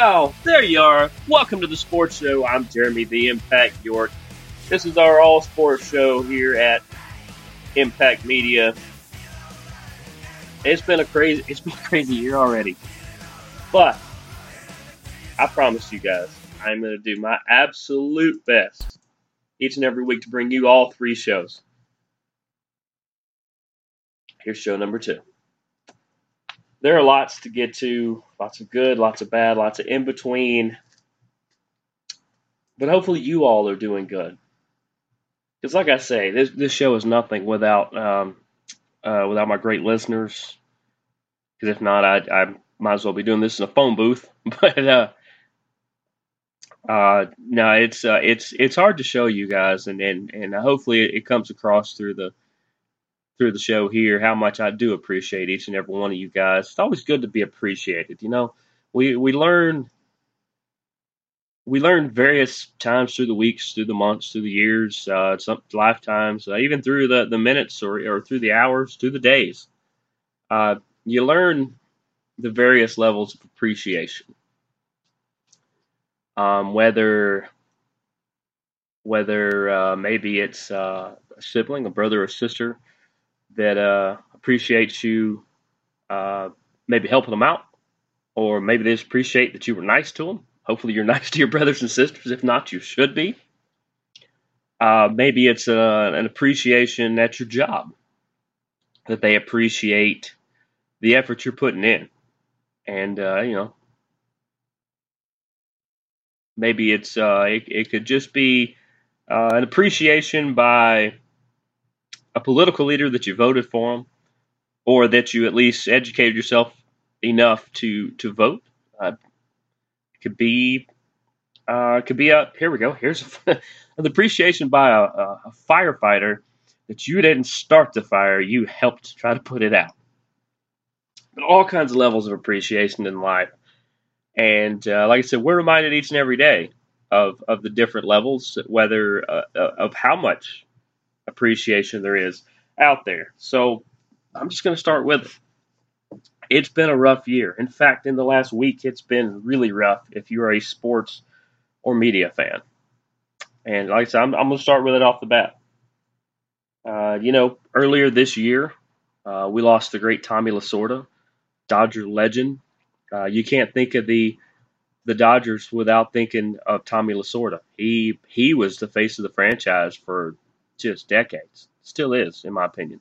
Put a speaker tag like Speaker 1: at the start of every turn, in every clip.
Speaker 1: Wow. There you are. Welcome to the Sports Show. I'm Jeremy the Impact York. This is our all sports show here at Impact Media. It's been a crazy it's been a crazy year already. But I promise you guys, I'm gonna do my absolute best each and every week to bring you all three shows. Here's show number two there are lots to get to, lots of good, lots of bad, lots of in between. But hopefully, you all are doing good. Because, like I say, this this show is nothing without um, uh, without my great listeners. Because if not, I, I might as well be doing this in a phone booth. But uh, uh, no, it's uh, it's it's hard to show you guys, and and, and hopefully it comes across through the through the show here how much I do appreciate each and every one of you guys. It's always good to be appreciated. You know, we we learn we learn various times through the weeks, through the months, through the years, uh, some lifetimes, uh, even through the, the minutes or, or through the hours, through the days. Uh, you learn the various levels of appreciation. Um, whether whether uh, maybe it's uh, a sibling, a brother or sister, that uh, appreciates you uh, maybe helping them out, or maybe they just appreciate that you were nice to them. Hopefully, you're nice to your brothers and sisters. If not, you should be. Uh, maybe it's uh, an appreciation at your job that they appreciate the effort you're putting in, and uh, you know, maybe it's uh, it, it could just be uh, an appreciation by a political leader that you voted for them, or that you at least educated yourself enough to to vote. Uh, could be uh, could be a here we go. Here's an appreciation by a, a, firefighter that you didn't start the fire, you helped try to put it out. But all kinds of levels of appreciation in life, and uh, like I said, we're reminded each and every day of of the different levels, whether uh, uh of how much appreciation there is out there. So I'm just going to start with it. It's been a rough year. In fact, in the last week, it's been really rough if you are a sports or media fan. And like I said, I'm, I'm going to start with it off the bat. Uh, you know, earlier this year, uh, we lost the great Tommy Lasorda, Dodger legend. Uh, you can't think of the the Dodgers without thinking of Tommy Lasorda. He he was the face of the franchise for just decades. Still is, in my opinion.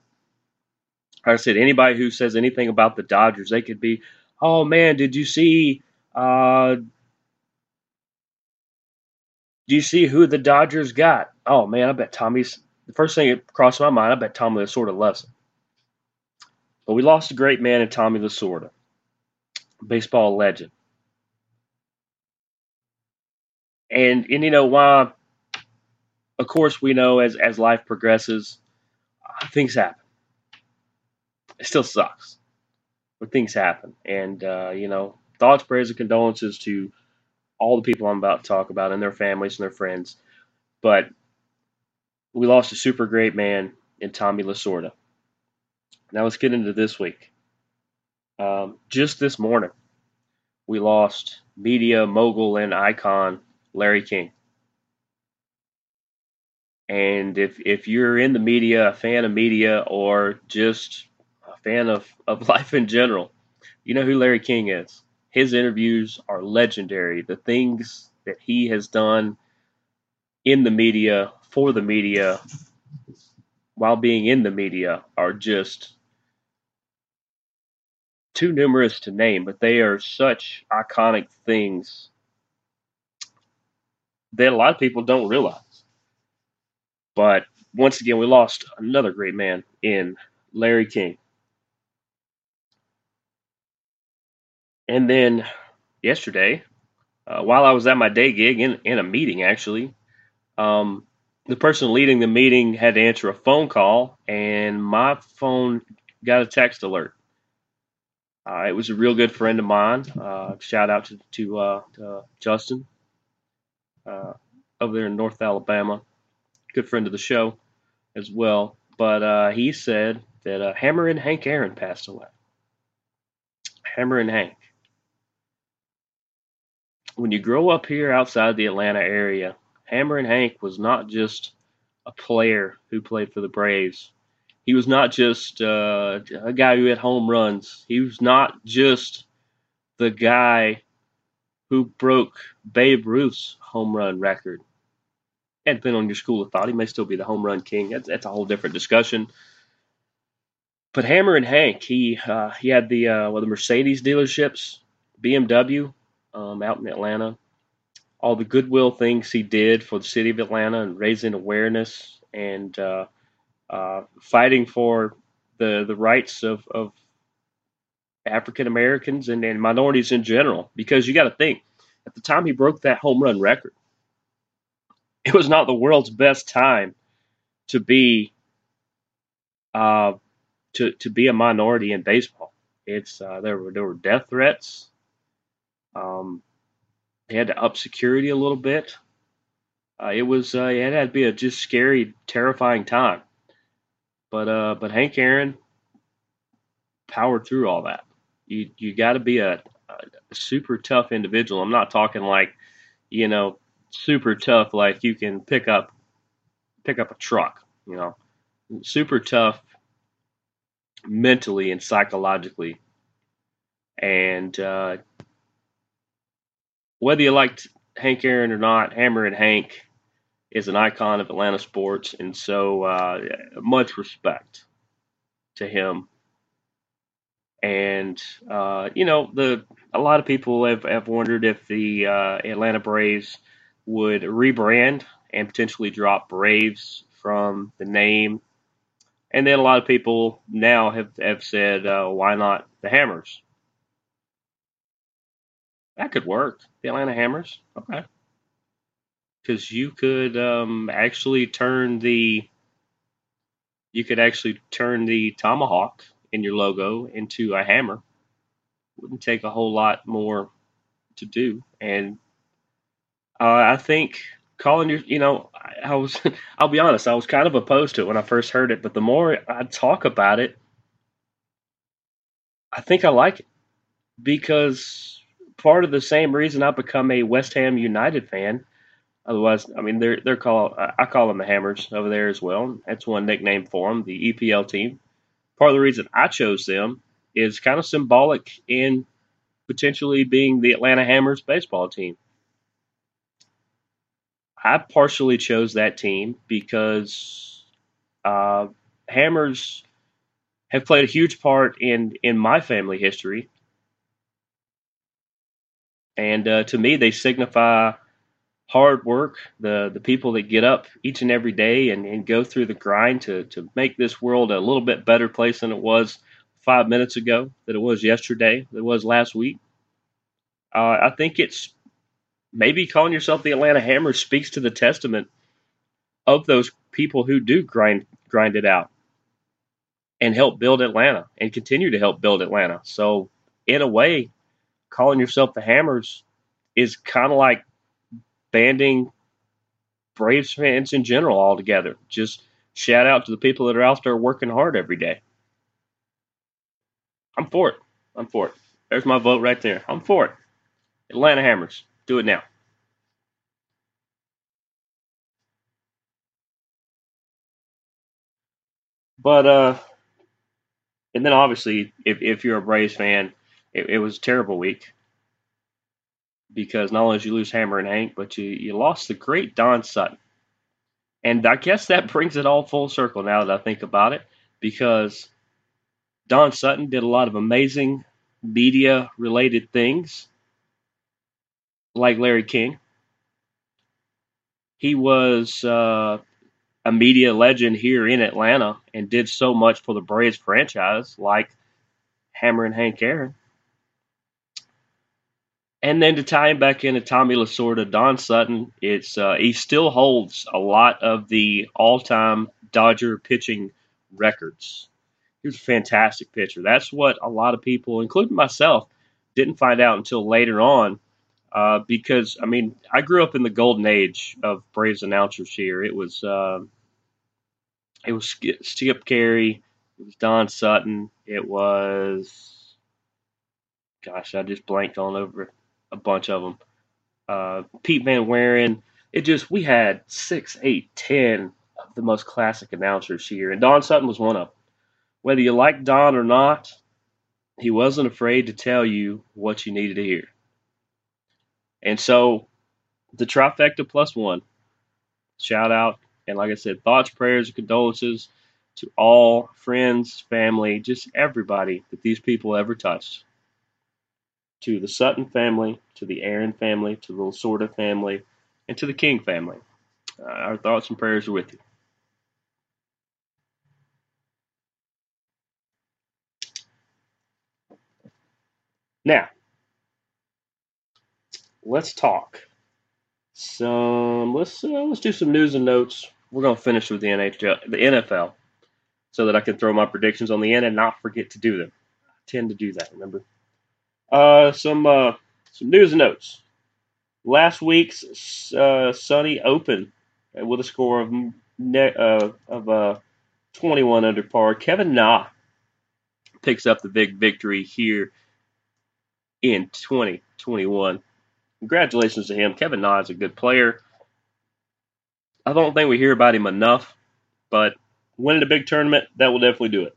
Speaker 1: I said, anybody who says anything about the Dodgers, they could be, oh man, did you see? Uh, do you see who the Dodgers got? Oh man, I bet Tommy's the first thing that crossed my mind. I bet Tommy Lasorda loves him. But we lost a great man in Tommy Lasorda, baseball legend. And and you know why of course, we know as as life progresses, things happen. It still sucks, but things happen, and uh, you know, thoughts, prayers, and condolences to all the people I'm about to talk about and their families and their friends. But we lost a super great man in Tommy Lasorda. Now let's get into this week. Um, just this morning, we lost media mogul and icon Larry King. And if if you're in the media, a fan of media, or just a fan of, of life in general, you know who Larry King is. His interviews are legendary. The things that he has done in the media, for the media, while being in the media, are just too numerous to name, but they are such iconic things that a lot of people don't realize. But once again, we lost another great man in Larry King. And then yesterday, uh, while I was at my day gig in, in a meeting, actually, um, the person leading the meeting had to answer a phone call, and my phone got a text alert. Uh, it was a real good friend of mine. Uh, shout out to, to, uh, to Justin uh, over there in North Alabama. Good friend of the show as well. But uh, he said that uh, Hammerin' Hank Aaron passed away. Hammerin' Hank. When you grow up here outside the Atlanta area, Hammerin' Hank was not just a player who played for the Braves. He was not just uh, a guy who hit home runs. He was not just the guy who broke Babe Ruth's home run record. And depending on your school of thought, he may still be the home run king. That's, that's a whole different discussion. But Hammerin' Hank, he uh, he had the uh, well the Mercedes dealerships, BMW, um, out in Atlanta. All the goodwill things he did for the city of Atlanta and raising awareness and uh, uh, fighting for the the rights of, of African Americans and, and minorities in general. Because you got to think, at the time he broke that home run record, it was not the world's best time to be uh, to to be a minority in baseball. It's uh, there were there were death threats. Um, they had to up security a little bit. Uh, it was uh, it had to be a just scary, terrifying time. But uh, but Hank Aaron powered through all that. You you got to be a, a super tough individual. I'm not talking like you know super tough like you can pick up pick up a truck. You know, super tough mentally and psychologically. And uh, whether you liked Hank Aaron or not, Hammerin' Hank is an icon of Atlanta sports, and so uh, much respect to him. And uh, you know, the a lot of people have, have wondered if the uh, Atlanta Braves would rebrand and potentially drop Braves from the name. And then a lot of people now have, have said, uh, why not the Hammers? That could work. The Atlanta Hammers. Okay because you could um, actually turn the you could actually turn the tomahawk in your logo into a hammer. Wouldn't take a whole lot more to do, and uh, I think calling your you know I, I was I'll be honest I was kind of opposed to it when I first heard it, but the more I talk about it, I think I like it because part of the same reason I become a West Ham United fan Otherwise, I mean, they're they're called I call them the Hammers over there as well. That's one nickname for them, the EPL team. Part of the reason I chose them is kind of symbolic in potentially being the Atlanta Hammers baseball team. I partially chose that team because uh, Hammers have played a huge part in in my family history, and uh, to me, they signify hard work, the the people that get up each and every day and, and go through the grind to to make this world a little bit better place than it was five minutes ago, that it was yesterday, that it was last week. Uh, I think it's maybe calling yourself the Atlanta Hammer speaks to the testament of those people who do grind grind it out and help build Atlanta and continue to help build Atlanta. So in a way, calling yourself the Hammers is kind of like banding Braves fans in general all together. Just shout out to the people that are out there working hard every day. I'm for it. I'm for it. There's my vote right there. I'm for it. Atlanta Hammers. Do it now. But uh and then obviously if if you're a Braves fan, it, it was a terrible week because not only did you lose Hammerin' Hank, but you, you lost the great Don Sutton. And I guess that brings it all full circle now that I think about it, because Don Sutton did a lot of amazing media related things, like Larry King. He was uh, a media legend here in Atlanta and did so much for the Braves franchise, like Hammerin' Hank Aaron. And then to tie him back into Tommy Lasorda, Don Sutton, it's uh, he still holds a lot of the all-time Dodger pitching records. He was a fantastic pitcher. That's what a lot of people, including myself, didn't find out until later on. Uh, because I mean, I grew up in the golden age of Braves announcers here. It was uh, it was Skip Caray, it was Don Sutton, it was gosh, I just blanked on over a bunch of them. Uh, Pete Van Wieren. It just we had six, eight, ten of the most classic announcers here, and Don Sutton was one of them. Whether you like Don or not, he wasn't afraid to tell you what you needed to hear. And so, the trifecta plus one. Shout out, and like I said, thoughts, prayers, and condolences to all friends, family, just everybody that these people ever touched to the Sutton family, to the Aaron family, to the Lasorda family, and to the King family. Uh, our thoughts and prayers are with you. Now, let's talk some. Let's uh, let's do some news and notes. We're gonna finish with the NHL, the NFL, so that I can throw my predictions on the end and not forget to do them. I tend to do that. Remember. Uh, some uh, some news and notes. Last week's uh, Sony Open with a score of ne- uh, of uh, 21 under par. Kevin Na picks up the big victory here in 2021. Congratulations to him. Kevin is a good player. I don't think we hear about him enough, but winning a big tournament, that will definitely do it.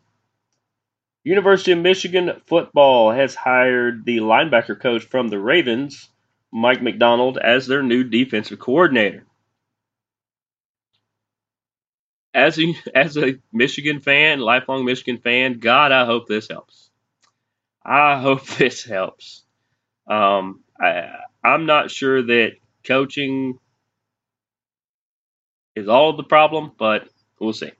Speaker 1: University of Michigan football has hired the linebacker coach from the Ravens, Mike Macdonald, as their new defensive coordinator. As a, as a Michigan fan, lifelong Michigan fan, God, I hope this helps. I hope this helps. Um, I, I'm not sure that coaching is all of the problem, but we'll see.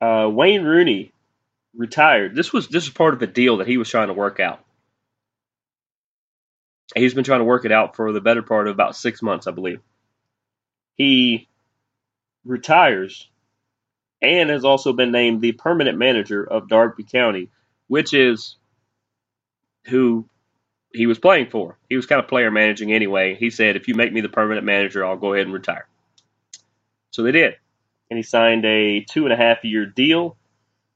Speaker 1: Uh, Wayne Rooney retired. This was this was part of a deal that he was trying to work out. He's been trying to work it out for the better part of about six months, I believe. He retires and has also been named the permanent manager of Derby County, which is who he was playing for. He was kind of player managing anyway. He said, if you make me the permanent manager, I'll go ahead and retire. So they did and he signed a two and a half year deal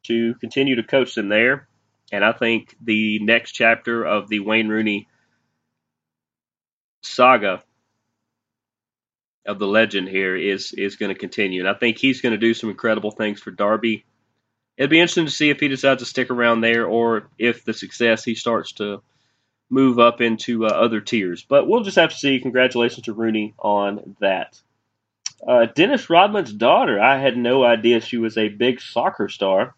Speaker 1: to continue to coach them there. And I think the next chapter of the Wayne Rooney saga of the legend here is is going to continue, and I think he's going to do some incredible things for Derby. It'd be interesting to see if he decides to stick around there, or if the success he starts to move up into uh, other tiers. But we'll just have to see. Congratulations to Rooney on that. Uh, Dennis Rodman's daughter, I had no idea she was a big soccer star.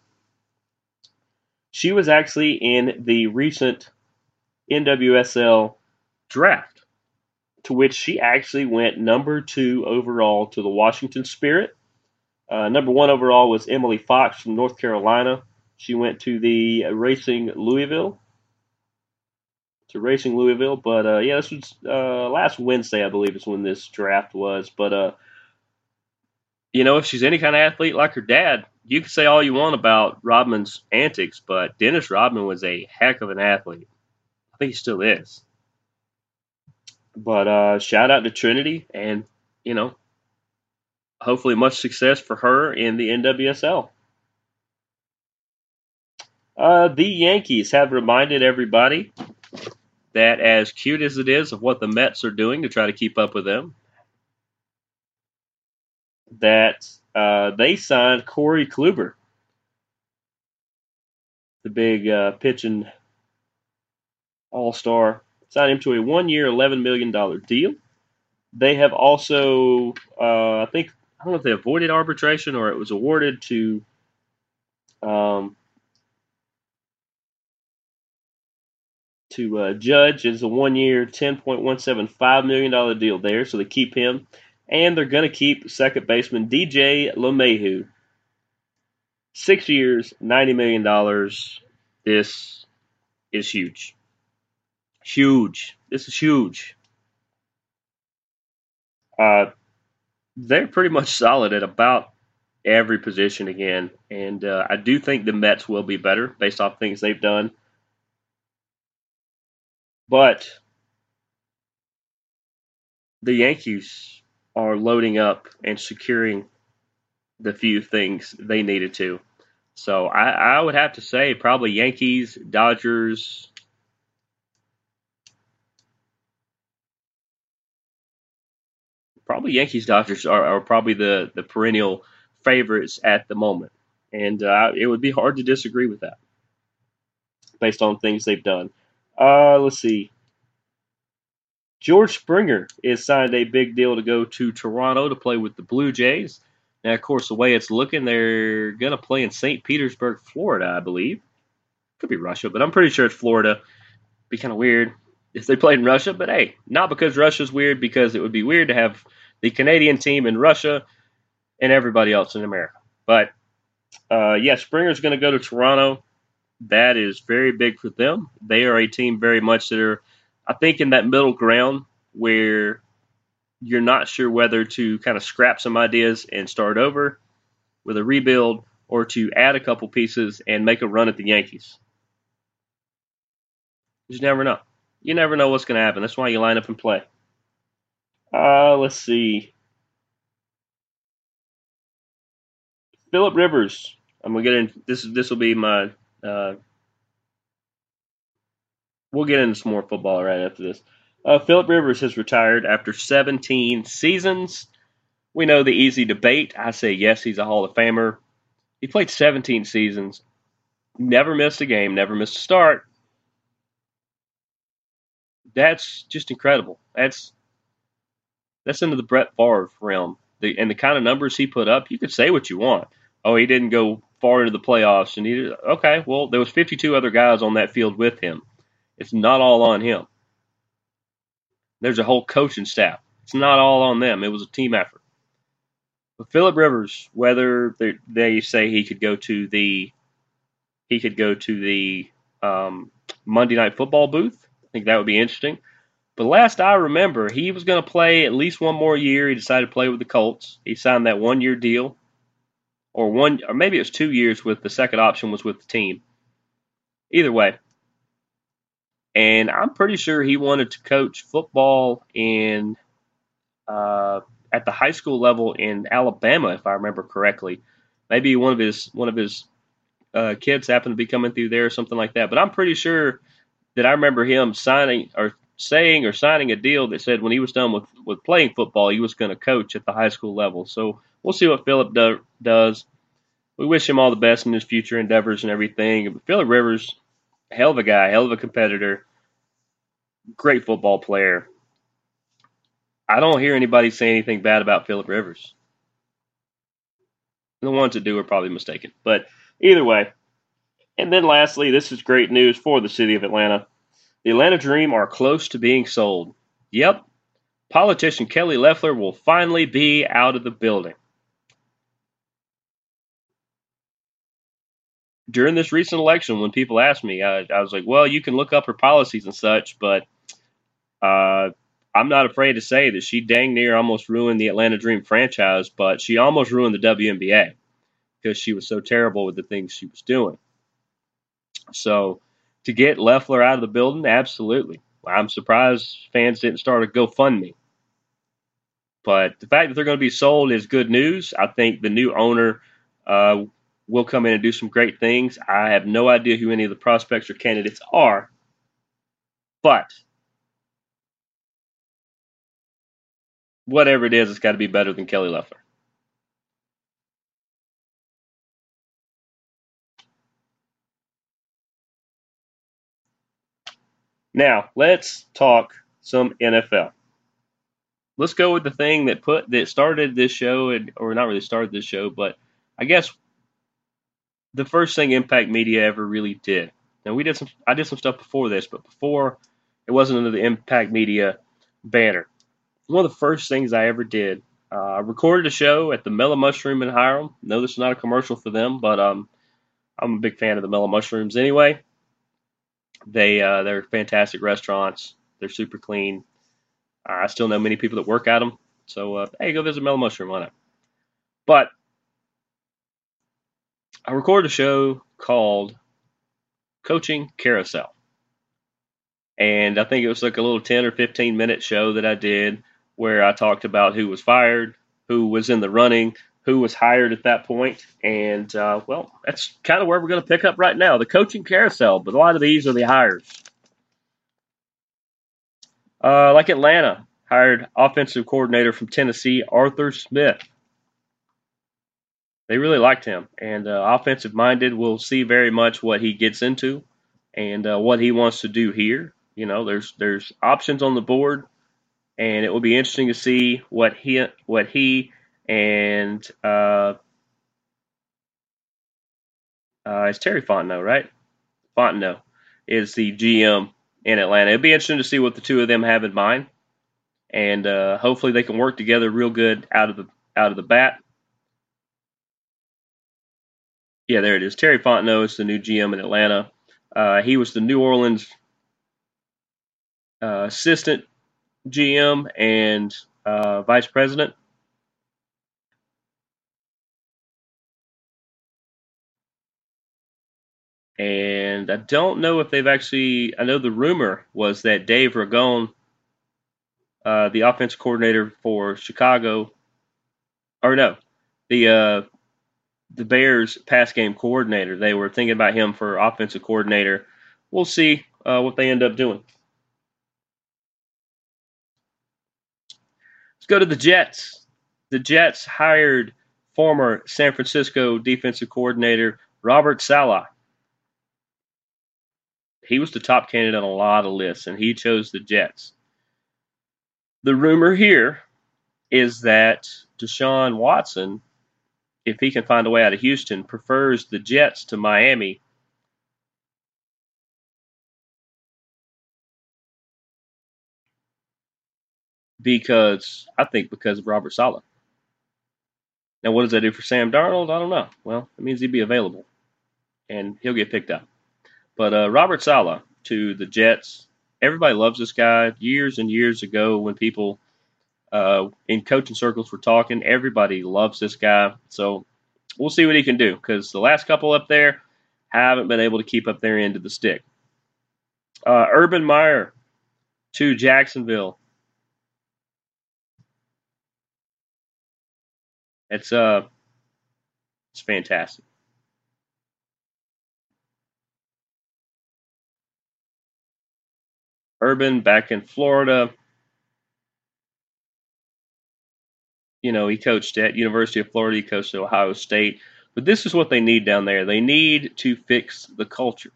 Speaker 1: She was actually in the recent NWSL draft, to which she actually went number two overall to the Washington Spirit. Uh, number one overall was Emily Fox from North Carolina. She went to the Racing Louisville. To Racing Louisville, but uh, yeah, this was uh, last Wednesday, I believe, is when this draft was. But uh, you know, if she's any kind of athlete like her dad, you can say all you want about Rodman's antics, but Dennis Rodman was a heck of an athlete. I think he still is. But uh, shout out to Trinity, and you know, hopefully much success for her in the NWSL. Uh, the Yankees have reminded everybody that as cute as it is of what the Mets are doing to try to keep up with them, that uh, they signed Corey Kluber, the big uh, pitching all star, signed him to a one year, $11 million deal. They have also, uh, I think, don't know if they avoided arbitration or it was awarded to um, to uh, Judge. It's a one-year, ten point one seven five million dollar deal there, so they keep him, and they're going to keep second baseman DJ LeMahieu. Six years, ninety million dollars. This is huge. Huge. This is huge. Uh, they're pretty much solid at about every position again, and uh, I do think the Mets will be better based off things they've done. But the Yankees are loading up and securing the few things they needed to. So I, I would have to say probably Yankees, Dodgers. Probably Yankees, Dodgers are, are probably the, the perennial favorites at the moment. And uh, it would be hard to disagree with that based on things they've done. Uh, let's see. George Springer is signed a big deal to go to Toronto to play with the Blue Jays. Now, of course, the way it's looking, they're going to play in St. Petersburg, Florida, I believe. Could be Russia, but I'm pretty sure it's Florida. Be kind of weird if they played in Russia, but hey, not because Russia's weird, because it would be weird to have the Canadian team in Russia and everybody else in America. But uh, yeah, Springer's going to go to Toronto. That is very big for them. They are a team very much that are, I think, in that middle ground where you're not sure whether to kind of scrap some ideas and start over with a rebuild or to add a couple pieces and make a run at the Yankees. You never know. You never know what's going to happen. That's why you line up and play. Uh, let's see. Philip Rivers. I'm gonna get in. This this will be my. Uh, we'll get into some more football right after this. Uh, Philip Rivers has retired after 17 seasons. We know the easy debate. I say yes, he's a Hall of Famer. He played 17 seasons, never missed a game, never missed a start. That's just incredible. That's that's into the Brett Favre realm. The, and the kind of numbers he put up, you could say what you want. Oh, he didn't go far into the playoffs, and he okay. Well, there was 52 other guys on that field with him. It's not all on him. There's a whole coaching staff. It's not all on them. It was a team effort. But Philip Rivers, whether they, say he could go to the he could go to the um, Monday Night Football booth, think that would be interesting. But last I remember, he was going to play at least one more year. He decided to play with the Colts. He signed that one year deal, or one, or maybe it was two years with the second option was with the team. Either way, and I'm pretty sure he wanted to coach football in uh, at the high school level in Alabama, if I remember correctly. Maybe one of his one of his uh, kids happened to be coming through there or something like that. But I'm pretty sure that I remember him signing or saying or signing a deal that said when he was done with, with playing football, he was going to coach at the high school level. So we'll see what Philip do, does. We wish him all the best in his future endeavors and everything. Philip Rivers, hell of a guy, hell of a competitor, great football player. I don't hear anybody say anything bad about Philip Rivers. The ones that do are probably mistaken. But either way. And then lastly, this is great news for the city of Atlanta. The Atlanta Dream are close to being sold. Yep, politician Kelly Loeffler will finally be out of the building. During this recent election, when people asked me, I, I was like, well, you can look up her policies and such, but uh, I'm not afraid to say that she dang near almost ruined the Atlanta Dream franchise, but she almost ruined the WNBA because she was so terrible with the things she was doing. So to get Loeffler out of the building, absolutely. I'm surprised fans didn't start a GoFundMe. But the fact that they're going to be sold is good news. I think the new owner uh, will come in and do some great things. I have no idea who any of the prospects or candidates are, but whatever it is, it's got to be better than Kelly Loeffler. Now, let's talk some NFL. Let's go with the thing that put that started this show, and, or not really started this show, but I guess the first thing Impact Media ever really did. Now we did some, I did some stuff before this, but before it wasn't under the Impact Media banner. One of the first things I ever did, uh, I recorded a show at the Mellow Mushroom in Hiram. No, this is not a commercial for them, but um, I'm a big fan of the Mellow Mushrooms anyway. They uh, they're fantastic restaurants. They're super clean. I still know many people that work at them. So uh, hey, go visit Mellow Mushroom on it. But I recorded a show called Coaching Carousel. And I think it was like a little 10 or 15 minute show that I did where I talked about who was fired, who was in the running, who was hired at that point. And, uh, well, that's kind of where we're going to pick up right now the coaching carousel. But a lot of these are the hires. Uh, like Atlanta hired offensive coordinator from Tennessee, Arthur Smith. They really liked him, and uh, offensive minded. We'll see very much what he gets into and uh, what he wants to do here. You know, there's there's options on the board, and it will be interesting to see what he what he and uh, uh, it's Terry Fontenot, right? Fontenot is the GM in Atlanta. It'll be interesting to see what the two of them have in mind, and uh, hopefully they can work together real good out of the out of the bat. Yeah, there it is. Terry Fontenot is the new GM in Atlanta. Uh, he was the New Orleans uh, assistant GM and uh, vice president. And I don't know if they've actually. I know the rumor was that Dave Ragone, uh, the offensive coordinator for Chicago, or no, the uh, the Bears pass game coordinator. They were thinking about him for offensive coordinator. We'll see uh, what they end up doing. Let's go to the Jets. The Jets hired former San Francisco defensive coordinator Robert Saleh he was the top candidate on a lot of lists, and he chose the Jets. The rumor here is that Deshaun Watson, if he can find a way out of Houston, prefers the Jets to Miami. Because I think because of Robert Saleh. Now, what does that do for Sam Darnold? I don't know. Well, it means he'd be available, and he'll get picked up. But uh, Robert Saleh to the Jets, everybody loves this guy. Years and years ago, when people uh, in coaching circles were talking, everybody loves this guy. So we'll see what he can do because the last couple up there haven't been able to keep up their end of the stick. Uh, Urban Meyer to Jacksonville. It's uh, it's fantastic. Urban back in Florida. You know, he coached at University of Florida, he coached at Ohio State. But this is what they need down there. They need to fix the culture.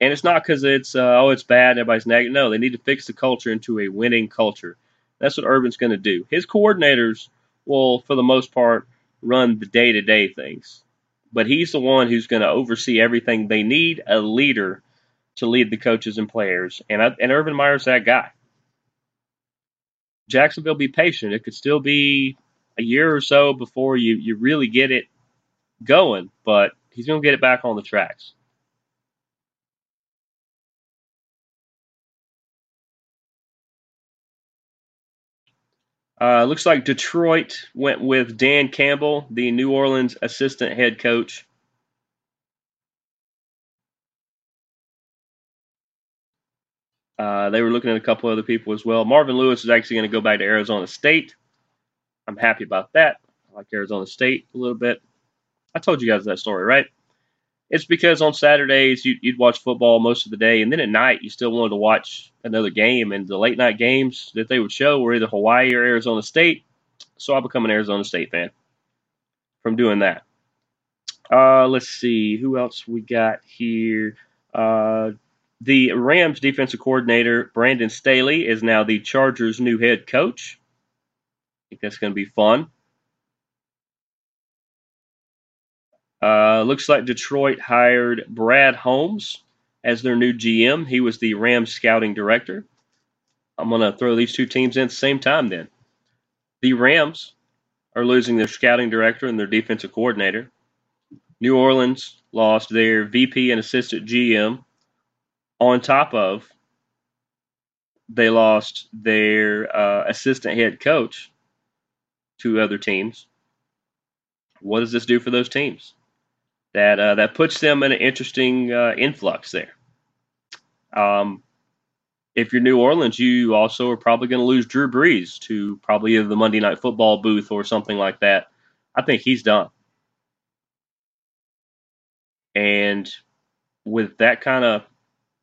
Speaker 1: And it's not because it's uh, oh it's bad and everybody's negative. No, they need to fix the culture into a winning culture. That's what Urban's going to do. His coordinators will, for the most part, run the day to day things, but he's the one who's going to oversee everything. They need a leader to lead the coaches and players, and I, and Urban Meyer's that guy. Jacksonville, be patient. It could still be a year or so before you you really get it going, but he's going to get it back on the tracks. Uh, looks like Detroit went with Dan Campbell, the New Orleans assistant head coach. Uh, they were looking at a couple other people as well. Marvin Lewis is actually going to go back to Arizona State. I'm happy about that. I like Arizona State a little bit. I told you guys that story, right? It's because on Saturdays you, would watch football most of the day, and then at night you still wanted to watch another game. And the late night games that they would show were either Hawaii or Arizona State. So I become an Arizona State fan from doing that. Uh, let's see who else we got here. Uh, the Rams defensive coordinator, Brandon Staley, is now the Chargers' new head coach. I think that's going to be fun. Uh, looks like Detroit hired Brad Holmes as their new GM. He was the Rams scouting director. I'm going to throw these two teams in at the same time then. The Rams are losing their scouting director and their defensive coordinator. New Orleans lost their VP and assistant GM. On top of, they lost their uh, assistant head coach to other teams. What does this do for those teams? That uh, that puts them in an interesting uh, influx there. Um, if you're New Orleans, you also are probably going to lose Drew Brees to probably either the Monday Night Football booth or something like that. I think he's done. And with that kind of,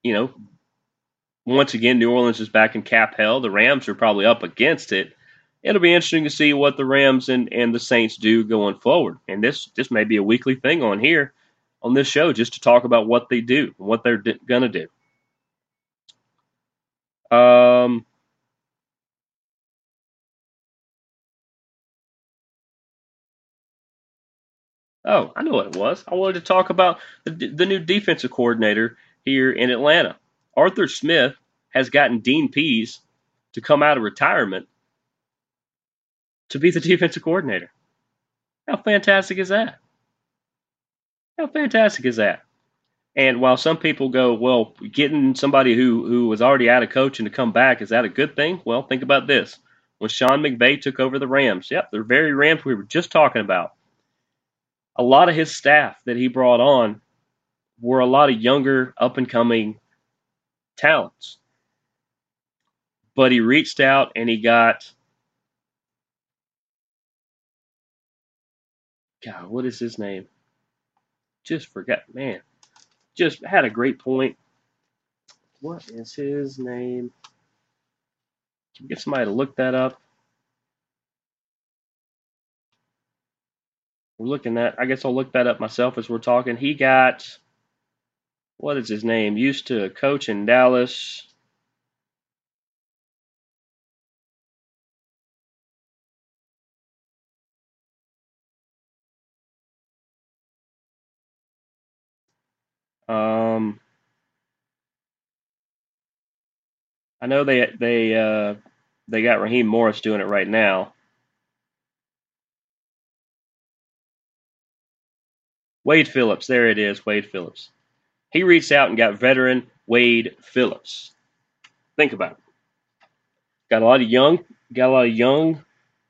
Speaker 1: you know, once again, New Orleans is back in cap hell. The Rams are probably up against it. It'll be interesting to see what the Rams and, and the Saints do going forward. And this this may be a weekly thing on here on this show just to talk about what they do and what they're d- to do. Um, oh, I know what it was. I wanted to talk about the, the new defensive coordinator here in Atlanta. Arthur Smith has gotten Dean Pees to come out of retirement to be the defensive coordinator. How fantastic is that? How fantastic is that? And while some people go, well, getting somebody who, who was already out of coaching to come back, is that a good thing? Well, think about this. When Sean McVay took over the Rams, yep, the very Rams we were just talking about, a lot of his staff that he brought on were a lot of younger, up and coming talents. But he reached out and he got, God, what is his name? Just forgot, man just had a great point. What is his name? Can we get somebody to look that up? We're looking at, I guess I'll look that up myself as we're talking. He got, what is his name? Used to coach in Dallas. Um, I know they they uh, they got Raheem Morris doing it right now. Wade Phillips, there it is, Wade Phillips. He reached out and got veteran Wade Phillips. Think about it. Got a lot of young, got a lot of young,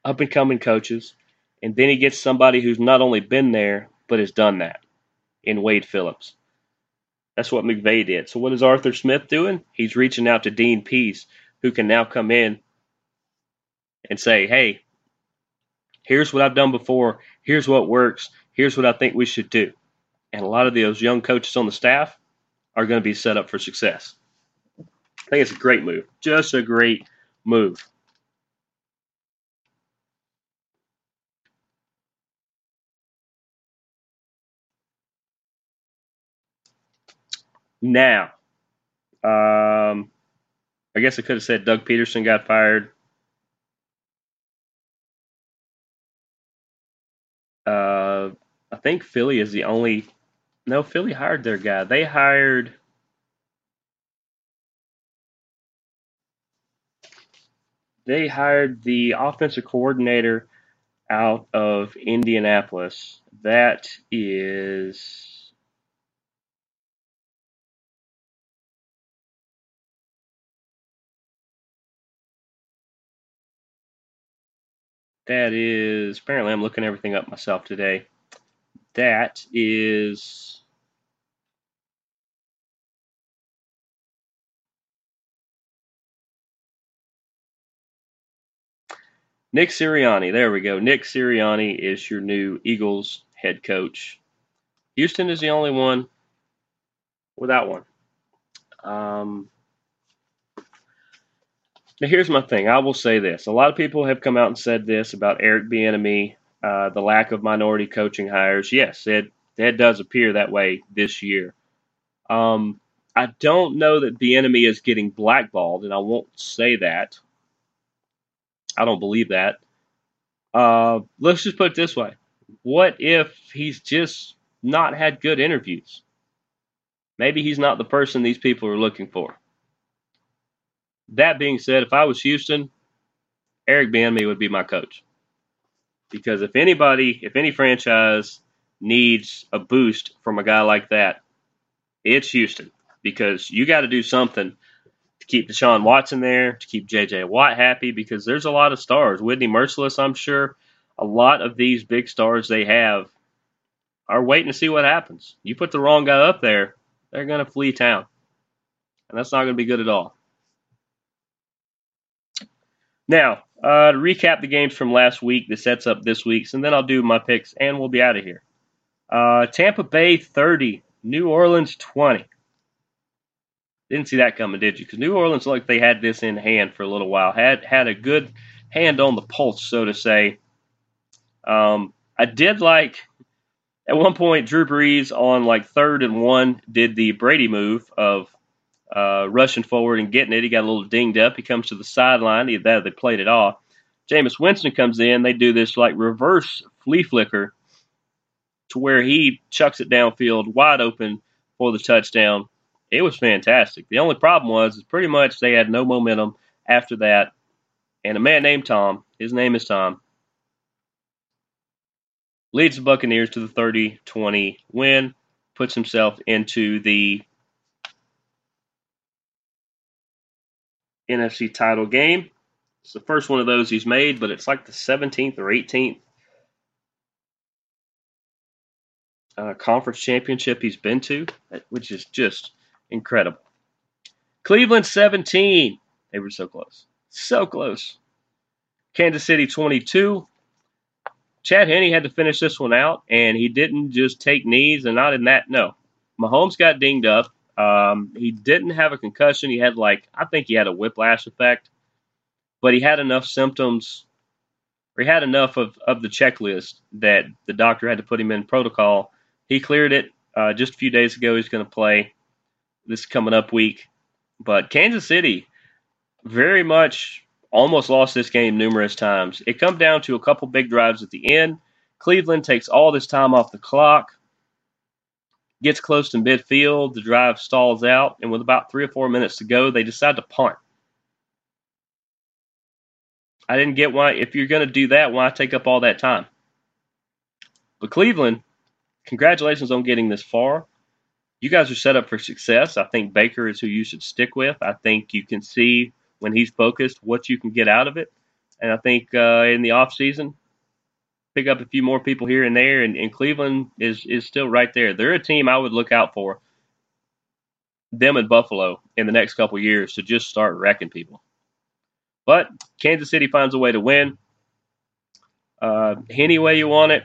Speaker 1: up and coming coaches, and then he gets somebody who's not only been there but has done that in Wade Phillips. That's what McVay did. So what is Arthur Smith doing? He's reaching out to Dean Pees, who can now come in and say, "Hey, here's what I've done before. Here's what works. Here's what I think we should do." And a lot of those young coaches on the staff are going to be set up for success. I think it's a great move. Just a great move. Now, um, I guess I could have said Doug Pederson got fired. Uh, I think Philly is the only. No, Philly hired their guy. They hired. They hired the offensive coordinator out of Indianapolis. That is That is apparently I'm looking everything up myself today. That is Nick Sirianni. There we go. Nick Sirianni is your new Eagles head coach. Houston is the only one without one. Um, now, here's my thing. I will say this. A lot of people have come out and said this about Eric Bieniemy, uh, the lack of minority coaching hires. Yes, it, it does appear that way this year. Um, I don't know that Bieniemy is getting blackballed, and I won't say that. I don't believe that. Uh, let's just put it this way. What if he's just not had good interviews. Maybe he's not the person these people are looking for. That being said, if I was Houston, Eric Bieniemy would be my coach. Because if anybody, if any franchise needs a boost from a guy like that, it's Houston. Because you got to do something to keep Deshaun Watson there, to keep J.J. Watt happy, because there's a lot of stars. Whitney Mercilus, I'm sure, a lot of these big stars they have are waiting to see what happens. You put the wrong guy up there, they're going to flee town. And that's not going to be good at all. Now, uh, to recap the games from last week that sets up this week's, and then I'll do my picks and we'll be out of here. Uh, Tampa Bay 30, New Orleans 20. Didn't see that coming, did you? Because New Orleans looked like they had this in hand for a little while. Had had a good hand on the pulse, so to say. Um, I did like at one point Drew Brees on like third and one did the Brady move of uh, rushing forward and getting it. He got a little dinged up. He comes to the sideline. He, that they played it off. Jameis Winston comes in. They do this like reverse flea flicker to where he chucks it downfield wide open for the touchdown. It was fantastic. The only problem was is pretty much they had no momentum after that. And a man named Tom, his name is Tom, leads the Buccaneers to the 30 20 win, puts himself into the NFC title game. It's the first one of those he's made, but it's like the 17th or 18th uh, conference championship he's been to, which is just incredible. Cleveland 17. They were so close. So close. Kansas City 22. Chad Henne had to finish this one out, and he didn't just take knees and not in that. No. Mahomes got dinged up. Um, he didn't have a concussion. He had like I think he had a whiplash effect, but he had enough symptoms, or he had enough of, of the checklist that the doctor had to put him in protocol. He cleared it uh, just a few days ago. He's going to play this coming up week, but Kansas City very much almost lost this game numerous times. It come down to a couple big drives at the end. Cleveland takes all this time off the clock gets close to midfield, the drive stalls out, and with about three or four minutes to go, they decide to punt. I didn't get why, if you're going to do that, why take up all that time? But Cleveland, congratulations on getting this far. You guys are set up for success. I think Baker is who you should stick with. I think you can see when he's focused what you can get out of it. And I think uh, in the offseason, pick up a few more people here and there, and, and Cleveland is is still right there. They're a team I would look out for. Them and Buffalo in the next couple years to just start wrecking people. But Kansas City finds a way to win. Uh, any way you want it,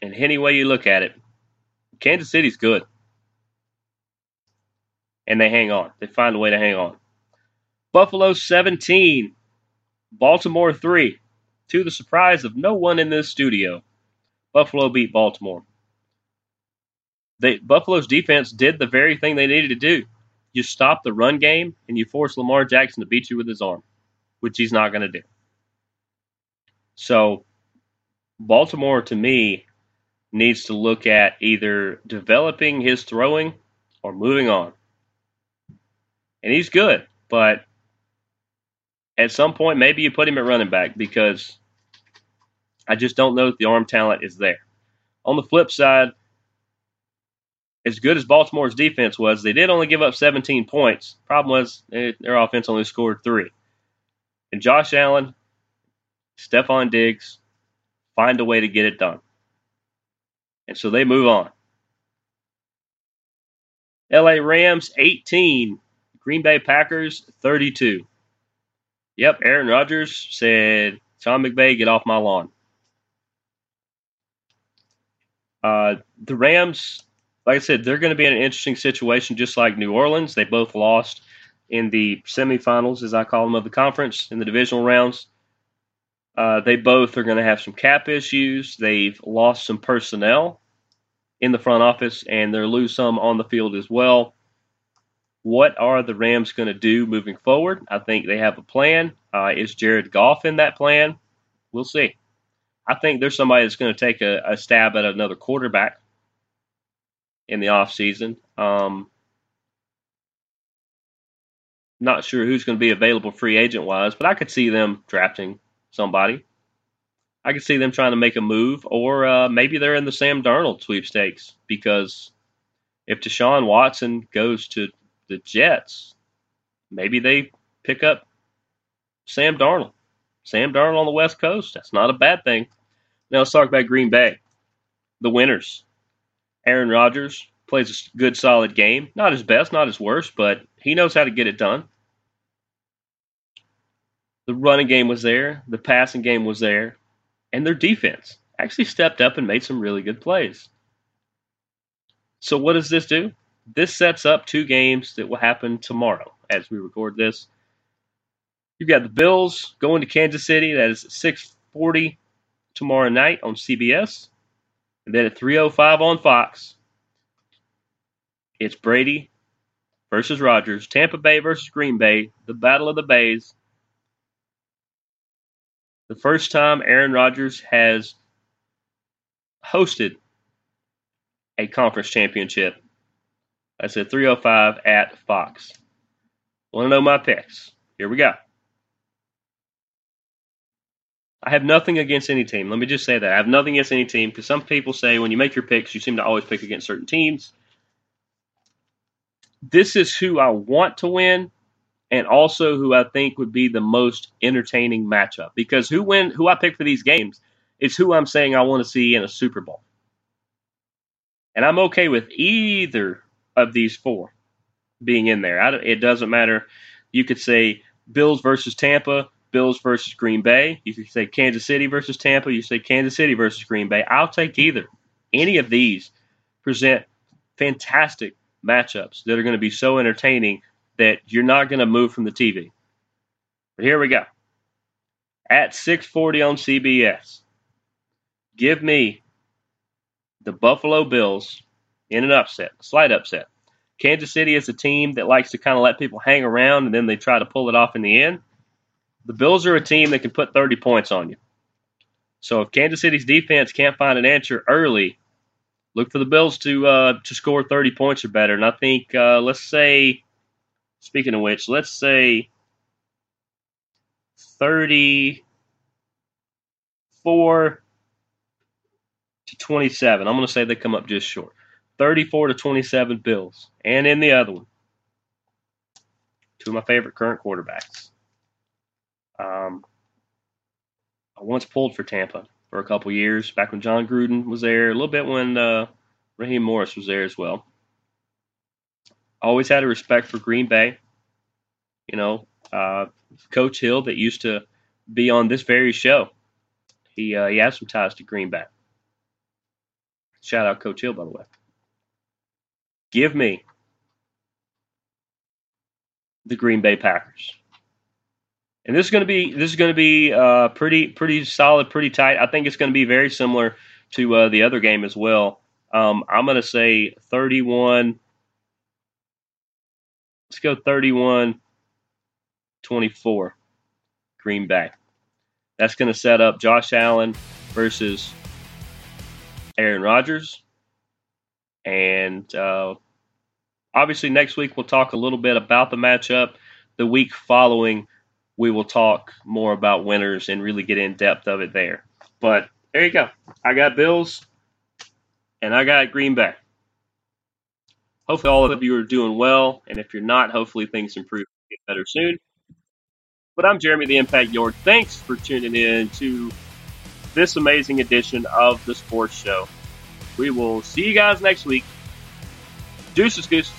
Speaker 1: and any way you look at it, Kansas City's good. And they hang on. They find a way to hang on. Buffalo 17, Baltimore 3 to the surprise of no one in this studio, Buffalo beat Baltimore. They, Buffalo's defense did the very thing they needed to do. You stop the run game and you force Lamar Jackson to beat you with his arm, which he's not going to do. So, Baltimore to me needs to look at either developing his throwing or moving on. And he's good, but at some point, maybe you put him at running back because I just don't know that the arm talent is there. On the flip side, as good as Baltimore's defense was, they did only give up 17 points. Problem was their offense only scored three. And Josh Allen, Stefon Diggs find a way to get it done. And so they move on. LA Rams 18, Green Bay Packers 32. Yep, Aaron Rodgers said, Sean McVay, get off my lawn. Uh, the Rams, like I said, they're going to be in an interesting situation, just like New Orleans. They both lost in the semifinals, as I call them, of the conference in the divisional rounds. Uh, they both are going to have some cap issues. They've lost some personnel in the front office, and they'll lose some on the field as well. What are the Rams going to do moving forward? I think they have a plan. Uh, is Jared Goff in that plan? We'll see. I think there's somebody that's going to take a, a, stab at another quarterback in the offseason. Um, not sure who's going to be available free agent wise, but I could see them drafting somebody. I could see them trying to make a move, or uh, maybe they're in the Sam Darnold sweepstakes because if Deshaun Watson goes to the Jets, maybe they pick up Sam Darnold. Sam Darnold on the West Coast. That's not a bad thing. Now let's talk about Green Bay. The winners. Aaron Rodgers plays a good, solid game. Not his best, not his worst, but he knows how to get it done. The running game was there, the passing game was there, and their defense actually stepped up and made some really good plays. So, what does this do? This sets up two games that will happen tomorrow as we record this. You've got the Bills going to Kansas City. That is 6:40 tomorrow night on CBS, and then at 3:05 on Fox. It's Brady versus Rodgers, Tampa Bay versus Green Bay, the Battle of the Bays. The first time Aaron Rodgers has hosted a conference championship. That's at 305 at Fox. Want to know my picks? Here we go. I have nothing against any team. Let me just say that. I have nothing against any team because some people say when you make your picks, you seem to always pick against certain teams. This is who I want to win and also who I think would be the most entertaining matchup because who win who I pick for these games is who I'm saying I want to see in a Super Bowl. And I'm okay with either of these four being in there. it doesn't matter. You could say Bills versus Tampa, Bills versus Green Bay. You could say Kansas City versus Tampa. You say Kansas City versus Green Bay. I'll take either. Any of these present fantastic matchups that are going to be so entertaining that you're not going to move from the TV. But here we go. At 6:40 on CBS. Give me the Buffalo Bills in an upset, slight upset. Kansas City is a team that likes to kind of let people hang around and then they try to pull it off in the end. The Bills are a team that can put 30 points on you. So if Kansas City's defense can't find an answer early, look for the Bills to uh, to score 30 points or better. And I think uh, let's say, speaking of which, let's say 34 to 27. I'm going to say they come up just short. 34 to 27 Bills. And in the other one, two of my favorite current quarterbacks. Um, I once pulled for Tampa for a couple years back when Jon Gruden was there, a little bit when uh, Raheem Morris was there as well. Always had a respect for Green Bay. You know, uh, Coach Hill that used to be on this very show. He uh, he has some ties to Green Bay. Shout out Coach Hill, by the way. Give me the Green Bay Packers. And this is going to be this is going to be uh, pretty pretty solid, pretty tight. I think it's going to be very similar to uh, the other game as well. Um, I'm going to say 31. Let's go 31 24 Green Bay. That's going to set up Josh Allen versus Aaron Rodgers. And uh, obviously, next week we'll talk a little bit about the matchup. The week following, we will talk more about winners and really get in depth of it there. But there you go. I got Bills and I got Green Bay. Hopefully, all of you are doing well. And if you're not, hopefully things improve get better soon. But I'm Jeremy the Impact York. Thanks for tuning in to this amazing edition of the Sports Show. We will see you guys next week. Deuces, Goose.